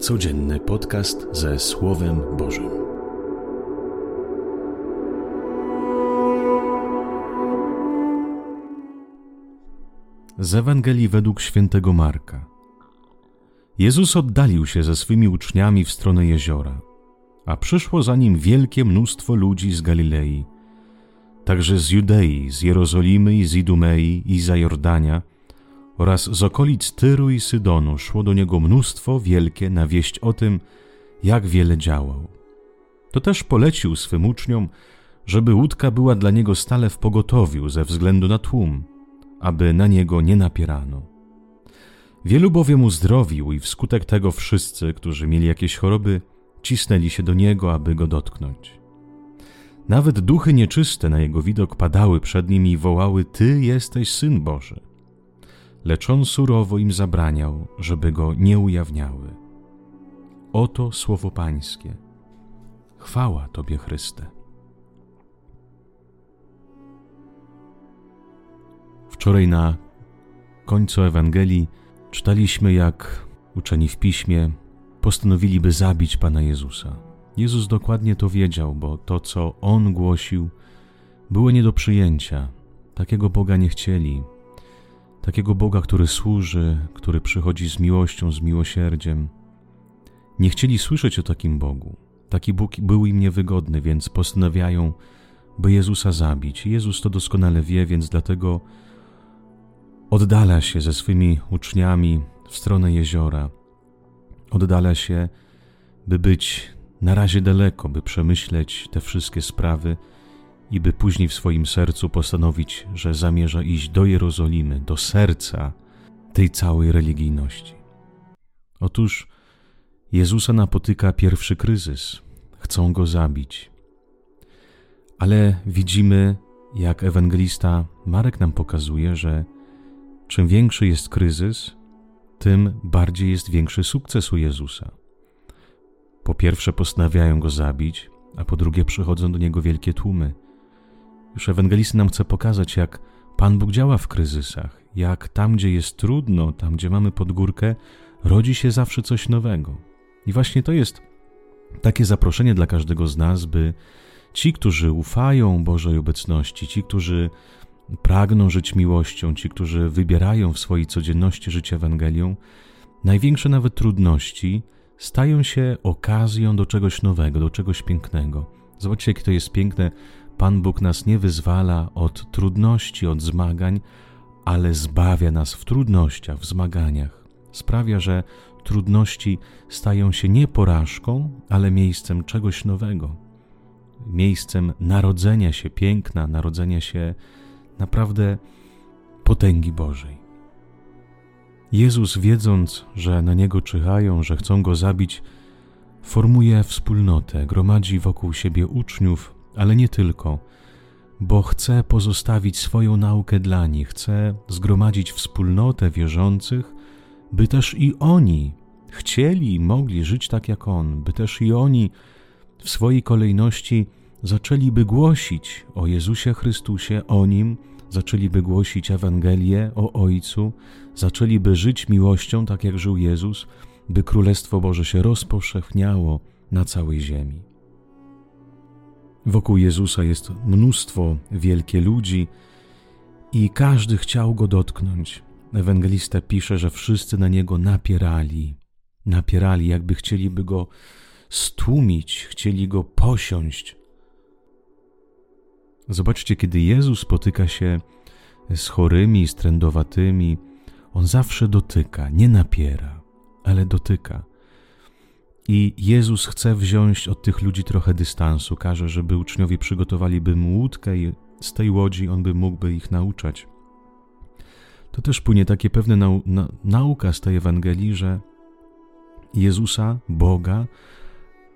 Codzienny podcast ze Słowem Bożym. Z Ewangelii według świętego Marka. Jezus oddalił się ze swymi uczniami w stronę jeziora, a przyszło za nim wielkie mnóstwo ludzi z Galilei, także z Judei, z Jerozolimy i z Idumei i za Jordania – oraz z okolic Tyru i Sydonu szło do niego mnóstwo wielkie na wieść o tym, jak wiele działał. To też polecił swym uczniom, żeby łódka była dla niego stale w pogotowiu ze względu na tłum, aby na niego nie napierano. Wielu bowiem uzdrowił i wskutek tego wszyscy, którzy mieli jakieś choroby, cisnęli się do niego, aby go dotknąć. Nawet duchy nieczyste na jego widok padały przed nim i wołały: Ty jesteś syn Boży lecz on surowo im zabraniał, żeby go nie ujawniały. Oto słowo Pańskie. Chwała Tobie, Chryste. Wczoraj na końcu Ewangelii czytaliśmy, jak uczeni w piśmie postanowili, by zabić Pana Jezusa. Jezus dokładnie to wiedział, bo to, co On głosił, było nie do przyjęcia. Takiego Boga nie chcieli, takiego Boga, który służy, który przychodzi z miłością, z miłosierdziem. Nie chcieli słyszeć o takim Bogu. Taki Bóg był im niewygodny, więc postanawiają, by Jezusa zabić. Jezus to doskonale wie, więc dlatego oddala się ze swymi uczniami w stronę jeziora. Oddala się, by być na razie daleko, by przemyśleć te wszystkie sprawy i by później w swoim sercu postanowić, że zamierza iść do Jerozolimy, do serca tej całej religijności. Otóż Jezusa napotyka pierwszy kryzys. Chcą go zabić. Ale widzimy, jak ewangelista Marek nam pokazuje, że czym większy jest kryzys, tym bardziej jest większy sukces u Jezusa. Po pierwsze postanawiają go zabić, a po drugie przychodzą do niego wielkie tłumy. Już ewangelista nam chce pokazać, jak Pan Bóg działa w kryzysach, jak tam, gdzie jest trudno, tam, gdzie mamy podgórkę, rodzi się zawsze coś nowego. I właśnie to jest takie zaproszenie dla każdego z nas, by ci, którzy ufają Bożej obecności, ci, którzy pragną żyć miłością, ci, którzy wybierają w swojej codzienności życie Ewangelią, największe nawet trudności stają się okazją do czegoś nowego, do czegoś pięknego. Zobaczcie, jakie to jest piękne Pan Bóg nas nie wyzwala od trudności, od zmagań, ale zbawia nas w trudnościach, w zmaganiach. Sprawia, że trudności stają się nie porażką, ale miejscem czegoś nowego. Miejscem narodzenia się piękna, narodzenia się naprawdę potęgi Bożej. Jezus, wiedząc, że na niego czyhają, że chcą go zabić, formuje wspólnotę, gromadzi wokół siebie uczniów, ale nie tylko, bo chce pozostawić swoją naukę dla nich, chce zgromadzić wspólnotę wierzących, by też i oni chcieli i mogli żyć tak jak On, by też i oni w swojej kolejności zaczęliby głosić o Jezusie Chrystusie, o Nim, zaczęliby głosić Ewangelię o Ojcu, zaczęliby żyć miłością tak jak żył Jezus, by Królestwo Boże się rozpowszechniało na całej ziemi. Wokół Jezusa jest mnóstwo wielkie ludzi i każdy chciał go dotknąć. Ewangelista pisze, że wszyscy na niego napierali, napierali, jakby chcieliby go stłumić, chcieli go posiąść. Zobaczcie, kiedy Jezus spotyka się z chorymi, z trędowatymi, on zawsze dotyka, nie napiera, ale dotyka. I Jezus chce wziąć od tych ludzi trochę dystansu, każe, żeby uczniowie przygotowali by mu łódkę i z tej łodzi on by mógłby ich nauczać. To też płynie takie pewne nau na nauka z tej Ewangelii, że Jezusa, Boga,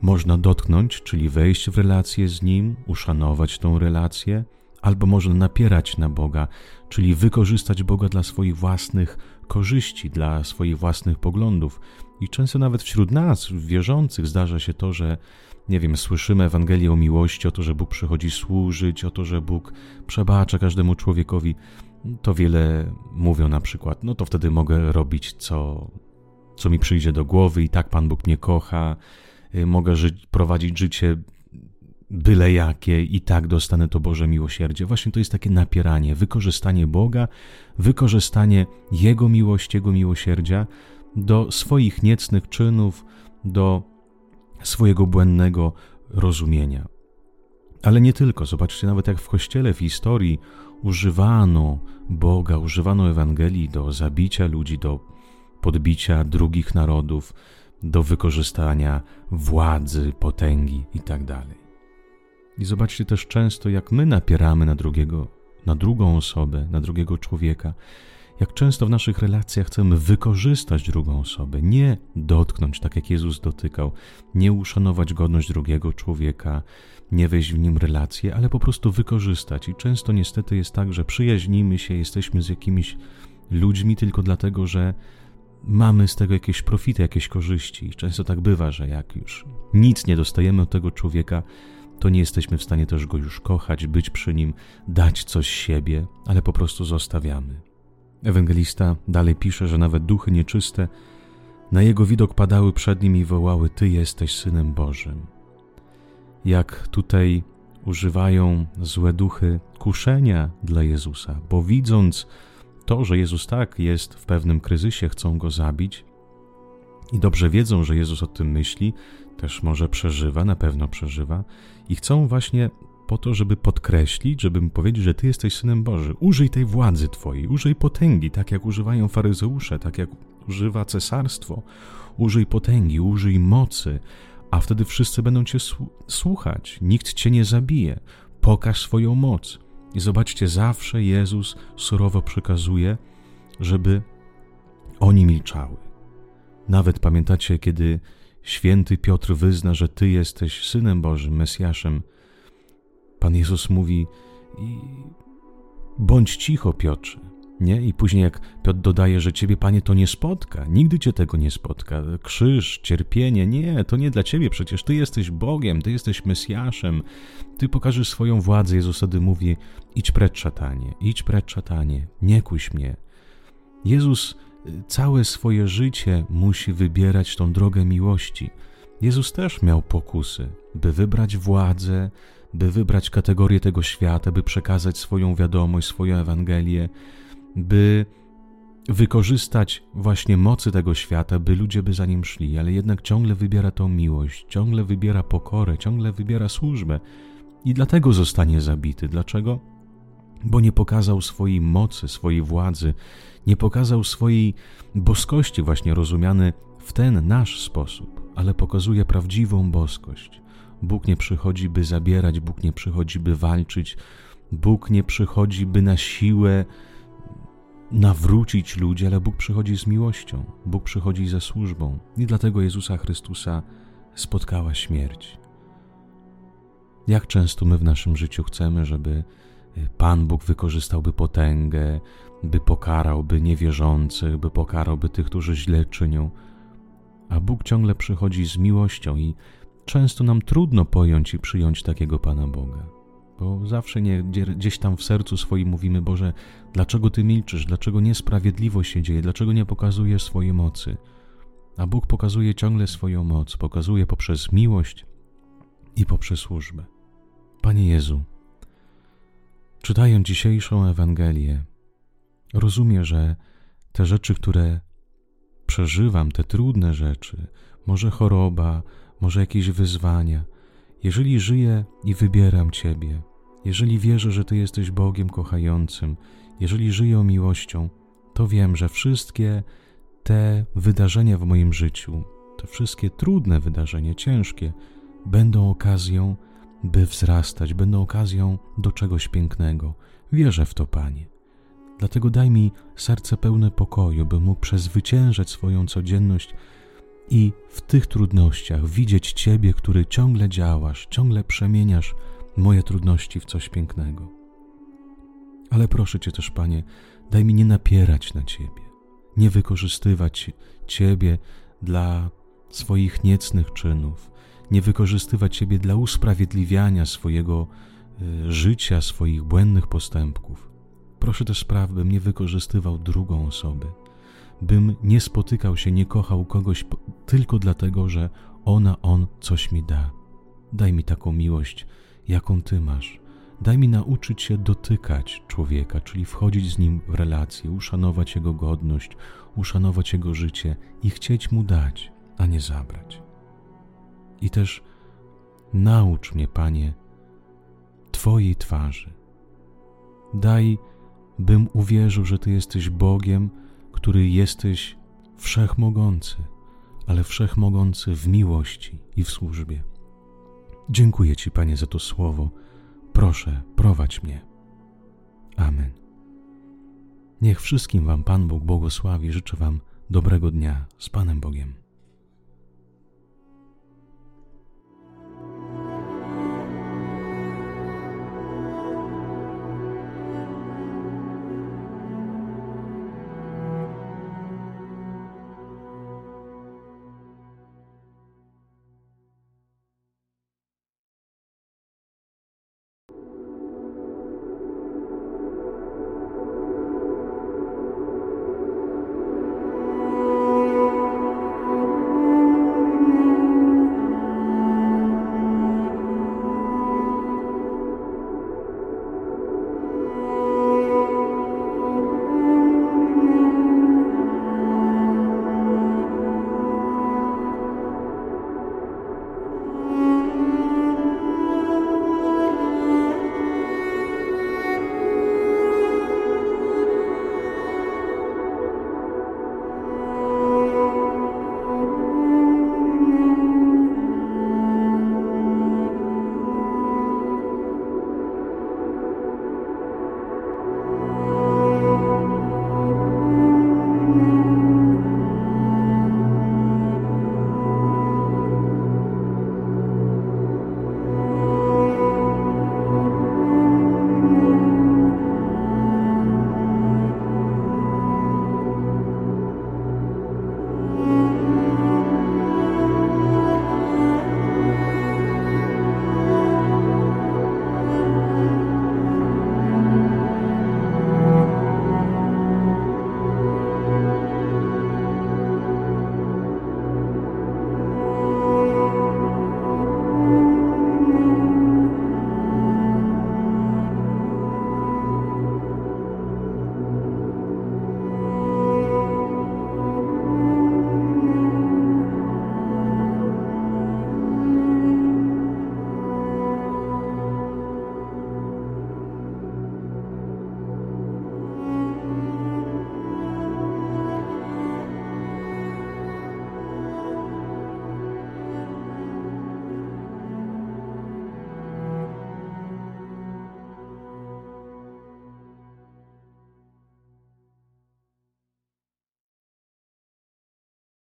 można dotknąć, czyli wejść w relację z Nim, uszanować tą relację, albo można napierać na Boga, czyli wykorzystać Boga dla swoich własnych korzyści, dla swoich własnych poglądów. I często nawet wśród nas, wierzących, zdarza się to, że nie wiem, słyszymy Ewangelię o miłości, o to, że Bóg przychodzi służyć, o to, że Bóg przebacza każdemu człowiekowi. To wiele mówią na przykład, no to wtedy mogę robić, co, co mi przyjdzie do głowy, i tak Pan Bóg mnie kocha, y, mogę żyć, prowadzić życie byle jakie i tak dostanę to Boże miłosierdzie. Właśnie to jest takie napieranie, wykorzystanie Boga, wykorzystanie Jego miłości, Jego miłosierdzia do swoich niecnych czynów, do swojego błędnego rozumienia. Ale nie tylko. Zobaczcie, nawet jak w kościele, w historii używano Boga, używano Ewangelii do zabicia ludzi, do podbicia drugich narodów, do wykorzystania władzy, potęgi itd. Tak I zobaczcie też często, jak my napieramy na drugiego, na drugą osobę, na drugiego człowieka, jak często w naszych relacjach chcemy wykorzystać drugą osobę, nie dotknąć tak jak Jezus dotykał, nie uszanować godność drugiego człowieka, nie wejść w nim relacje, ale po prostu wykorzystać. I często niestety jest tak, że przyjaźnimy się, jesteśmy z jakimiś ludźmi tylko dlatego, że mamy z tego jakieś profity, jakieś korzyści. Często tak bywa, że jak już nic nie dostajemy od tego człowieka, to nie jesteśmy w stanie też go już kochać, być przy nim, dać coś siebie, ale po prostu zostawiamy. Ewangelista dalej pisze, że nawet duchy nieczyste na jego widok padały przed nim i wołały: Ty jesteś synem Bożym. Jak tutaj używają złe duchy kuszenia dla Jezusa, bo widząc to, że Jezus tak jest w pewnym kryzysie, chcą go zabić i dobrze wiedzą, że Jezus o tym myśli, też może przeżywa, na pewno przeżywa, i chcą właśnie po to, żeby podkreślić, żeby mu powiedzieć, że Ty jesteś Synem Boży. Użyj tej władzy Twojej, użyj potęgi, tak jak używają faryzeusze, tak jak używa cesarstwo. Użyj potęgi, użyj mocy, a wtedy wszyscy będą Cię słuchać. Nikt Cię nie zabije. Pokaż swoją moc. I zobaczcie, zawsze Jezus surowo przekazuje, żeby oni milczały. Nawet pamiętacie, kiedy święty Piotr wyzna, że Ty jesteś Synem Bożym, Mesjaszem, Pan Jezus mówi: Bądź cicho, Piotrze. Nie? I później, jak Piotr dodaje, że ciebie, panie, to nie spotka, nigdy cię tego nie spotka. Krzyż, cierpienie, nie, to nie dla ciebie, przecież ty jesteś Bogiem, ty jesteś Mesjaszem, ty pokażesz swoją władzę. Jezus wtedy mówi: idź precz, szatanie, idź precz, szatanie, nie kuś mnie. Jezus y, całe swoje życie musi wybierać tą drogę miłości. Jezus też miał pokusy, by wybrać władzę, by wybrać kategorię tego świata, by przekazać swoją wiadomość, swoją Ewangelię, by wykorzystać właśnie mocy tego świata, by ludzie by za nim szli, ale jednak ciągle wybiera tą miłość, ciągle wybiera pokorę, ciągle wybiera służbę i dlatego zostanie zabity. Dlaczego? Bo nie pokazał swojej mocy, swojej władzy, nie pokazał swojej boskości, właśnie rozumiany w ten nasz sposób, ale pokazuje prawdziwą boskość. Bóg nie przychodzi, by zabierać, Bóg nie przychodzi, by walczyć, Bóg nie przychodzi, by na siłę nawrócić ludzi, ale Bóg przychodzi z miłością, Bóg przychodzi ze służbą. I dlatego Jezusa Chrystusa spotkała śmierć. Jak często my w naszym życiu chcemy, żeby Pan Bóg wykorzystałby potęgę, by pokarałby niewierzących, by pokarałby tych, którzy źle czynią, a Bóg ciągle przychodzi z miłością i często nam trudno pojąć i przyjąć takiego Pana Boga. Bo zawsze nie, gdzieś tam w sercu swoim mówimy, Boże, dlaczego Ty milczysz, dlaczego niesprawiedliwość się dzieje, dlaczego nie pokazujesz swojej mocy. A Bóg pokazuje ciągle swoją moc, pokazuje poprzez miłość i poprzez służbę. Panie Jezu, czytając dzisiejszą Ewangelię, rozumiem, że te rzeczy, które przeżywam, te trudne rzeczy, może choroba, może jakieś wyzwania, jeżeli żyję i wybieram Ciebie, jeżeli wierzę, że Ty jesteś Bogiem kochającym, jeżeli żyję miłością, to wiem, że wszystkie te wydarzenia w moim życiu, te wszystkie trudne wydarzenia, ciężkie, będą okazją, by wzrastać, będą okazją do czegoś pięknego. Wierzę w to, Panie. Dlatego daj mi serce pełne pokoju, bym mógł przezwyciężać swoją codzienność i w tych trudnościach widzieć Ciebie, który ciągle działasz, ciągle przemieniasz moje trudności w coś pięknego. Ale proszę Cię też, Panie, daj mi nie napierać na Ciebie, nie wykorzystywać Ciebie dla swoich niecnych czynów, nie wykorzystywać Ciebie dla usprawiedliwiania swojego y, życia, swoich błędnych postępków. Proszę też spraw, bym nie wykorzystywał drugą osobę, bym nie spotykał się, nie kochał kogoś tylko dlatego, że ona, on coś mi da. Daj mi taką miłość, jaką Ty masz. Daj mi nauczyć się dotykać człowieka, czyli wchodzić z nim w relacje, uszanować jego godność, uszanować jego życie i chcieć mu dać, a nie zabrać. I też naucz mnie, Panie, Twojej twarzy. Daj, bym uwierzył, że Ty jesteś Bogiem, który jesteś wszechmogący, ale wszechmogący w miłości i w służbie. Dziękuję Ci, Panie, za to słowo. Proszę, prowadź mnie. Amen. Niech wszystkim Wam Pan Bóg błogosławi. Życzę Wam dobrego dnia z Panem Bogiem.